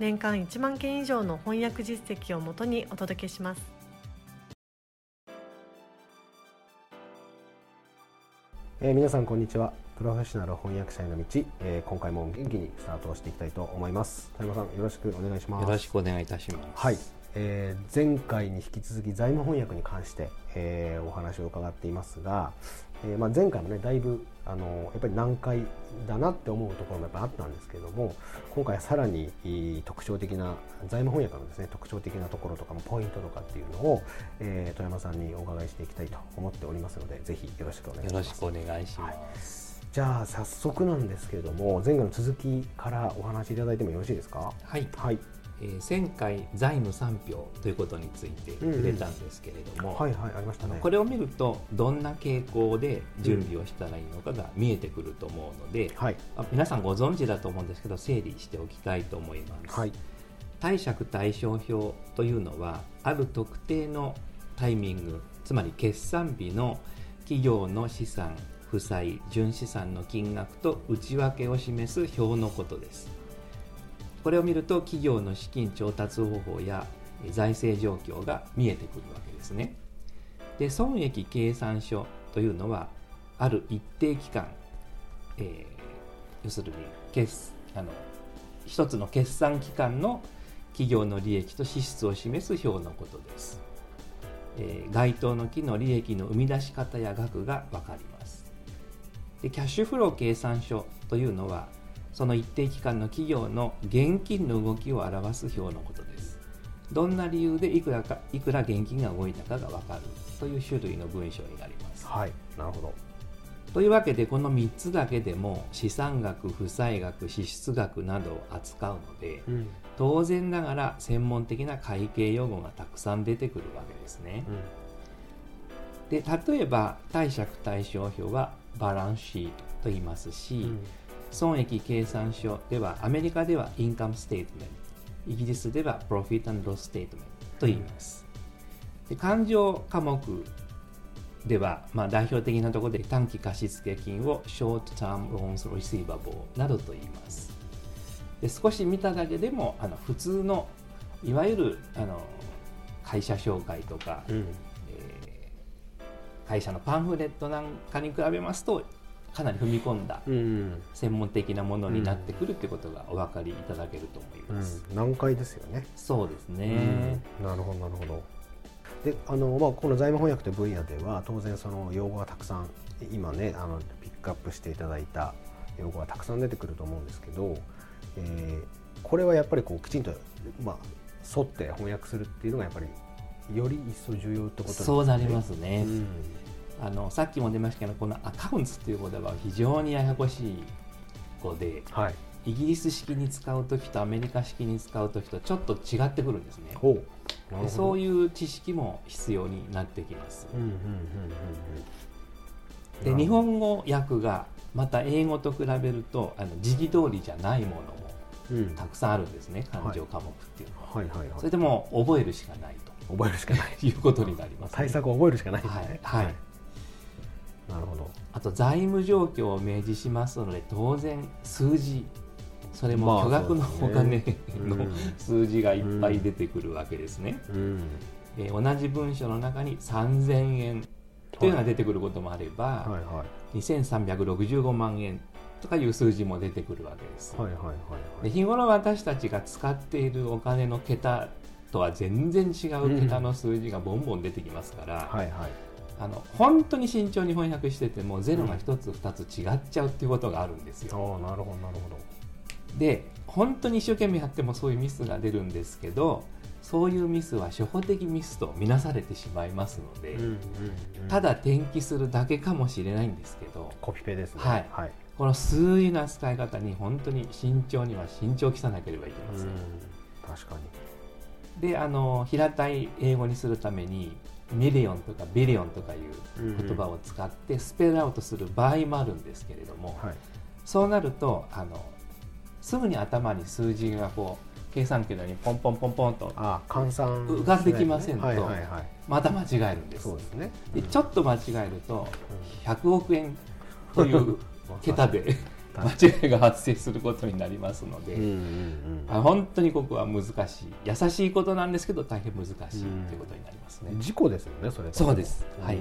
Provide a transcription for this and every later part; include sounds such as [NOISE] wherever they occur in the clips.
年間1万件以上の翻訳実績をもとにお届けします。えー、皆さんこんにちは。プロフェッショナル翻訳者への道、えー、今回も元気にスタートをしていきたいと思います。田山さんよろしくお願いします。よろしくお願いいたします。はい。えー、前回に引き続き財務翻訳に関して、えー、お話を伺っていますが、えーまあ、前回もねだいぶあのやっぱり難解だなって思うところもやっぱあったんですけれども今回はさらに特徴的な財務翻訳のですね特徴的なところとかもポイントとかっていうのを、えー、富山さんにお伺いしていきたいと思っておりますのでぜひよろしくお願いします。よろしくお願いします、はい、じゃあ早速なんですけれども前回の続きからお話しいただいてもよろしいですか？はい、はいえー、前回財務3票ということについて触れたんですけれども、はいはいありましたね。これを見るとどんな傾向で準備をしたらいいのかが見えてくると思うので、うんはい、皆さんご存知だと思うんですけど整理しておきたいと思います、はい、貸借対照表というのはある特定のタイミングつまり決算日の企業の資産負債純資産の金額と内訳を示す表のことですこれを見ると企業の資金調達方法や財政状況が見えてくるわけですね。で損益計算書というのはある一定期間、えー、要するに決あの一つの決算期間の企業の利益と支出を示す表のことです。えー、該当の期の利益の生み出し方や額が分かります。でキャッシュフロー計算書というのはその一定期間の企業の現金の動きを表す表のことです。どんな理由でいくらかいくら現金が動いたかが分かるという種類の文章になります。はい、なるほど。というわけでこの3つだけでも資産額負債額支出額などを扱うので、うん、当然ながら専門的な会計用語がたくさん出てくるわけですね。うん、で例えば貸借対照表はバランスシートと言いますし、うん損益計算書ではアメリカではインカムステートメントイギリスではプロフィットロステートメントと言います、で勘定科目では、まあ、代表的なところで短期貸付金を Short Term Loans Receivable などと言います。で少し見ただけでもあの普通のいわゆるあの会社紹介とか、うん、えー、会社のパンフレットなんかに比べますとかなり踏み込んだ専門的なものになってくるってことがお分かりいただけると思います。うん、難解ですよね。そうですね。なるほどなるほど。であのまあこの財務翻訳という分野では当然その用語がたくさん今ねあのピックアップしていただいた用語がたくさん出てくると思うんですけど、えー、これはやっぱりこうきちんとまあ沿って翻訳するっていうのがやっぱりより一層重要ってことですね。そうなりますね。うんあのさっきも出ましたけどこのアカウンツっていう言葉は非常にややこしい語で、はい、イギリス式に使う時とアメリカ式に使う時とちょっと違ってくるんですね。でそういう知識も必要になってきます、で日本語訳がまた英語と比べるとあの時期通りじゃないものもたくさんあるんですね、うん、感情科目っていうのは,、はいはいはい、それでも覚えるしかないと。覚えるしかない。[LAUGHS] いうことになります、ね、対策を覚えるしかない、ね、はい、はいなるほど。あと財務状況を明示しますので当然数字それも巨額のお金の数字がいっぱい出てくるわけですね。えー、同じ文書の中に3000円というのが出てくることもあれば、はいはい。はい、2365万円とかいう数字も出てくるわけです。はいはいはいはい、で日頃私たちが使っているお金の桁とは全然違う桁の数字がボンボン出てきますから、はいはい、あの本当に慎重に翻訳しててもゼロが1つ2つ違っちゃうっていうことがあるんですよ。うん、なるほどなるほど。で本当に一生懸命やってもそういうミスが出るんですけどそういうミスは初歩的ミスとみなされてしまいますので、うんうんうん、ただ転記するだけかもしれないんですけどコピペですね、はい、はい、この数字の扱い方に本当に慎重には慎重を期さなければいけません。確かに。であの平たい英語にするために million とか billion とかいう言葉を使って spell out する場合もあるんですけれども、はい、そうなるとあのすぐに頭に数字がこう計算機のようにポンポンポンポンと換算浮かんできませんとまた間違えるんです。そうですね、でちょっと間違えると100億円という桁で [LAUGHS] 間違いが発生することになりますので、うんうんうん、本当にここは難しい。易しいことなんですけど大変難しいということになりますね。事故ですよねそれそうです、はい、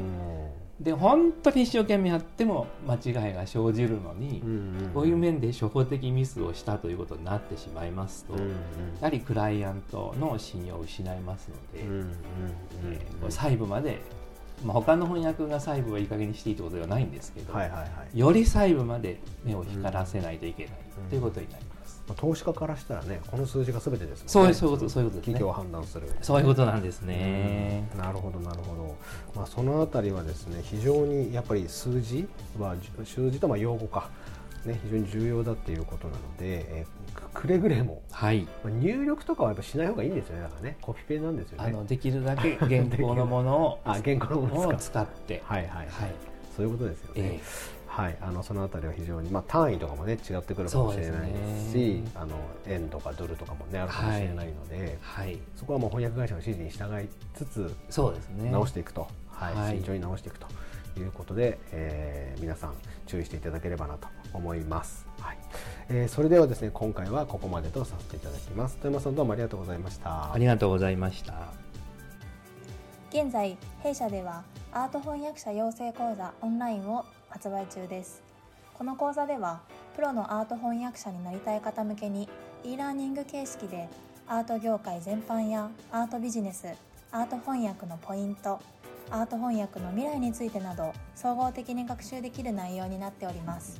で本当に一生懸命やっても間違いが生じるのに、うんうん、こういう面で初歩的ミスをしたということになってしまいますと、うんうん、やはりクライアントの信用を失いますので、うんうんうんえー、細部までまあ、他の翻訳が細部はいい加減にしていいということではないんですけど、はいはいはい、より細部まで目を光らせないといけないということになります。まあ、投資家からしたらねこの数字がすべてですもんね。そういうことそういうことね、企業を判断する。そういうことなんですね、なるほどなるほど、まあ、そのあたりはですね非常にやっぱり数字は数字とまあ用語か。ね、非常に重要だっていうことなので、えー、くれぐれも、はい。まあ、入力とかはやっぱしない方がいいんですよね。だからね。コピペなんですよね。あのできるだけ原稿のものを [LAUGHS] あ原稿のものを使って。はいはい、はい、そういうことですよね、えー、はい、あのそのあたりは非常に、まあ、単位とかもね違ってくるかもしれないですし、ね、あの円とかドルとかもねあるかもしれないので、はい、そこはもう翻訳会社の指示に従いつつそうですね。直していくと、はい、はい、慎重に直していくということで、えー、皆さん注意していただければなと思います。はいえー、それではですね今回はここまでとさせていただきます。富山さんどうもありがとうございました。ありがとうございました。現在弊社ではアート翻訳者養成講座オンラインを発売中です。この講座ではプロのアート翻訳者になりたい方向けに e ラーニング形式でアート業界全般やアートビジネスアート翻訳のポイントアート翻訳の未来についてなど総合的に学習できる内容になっております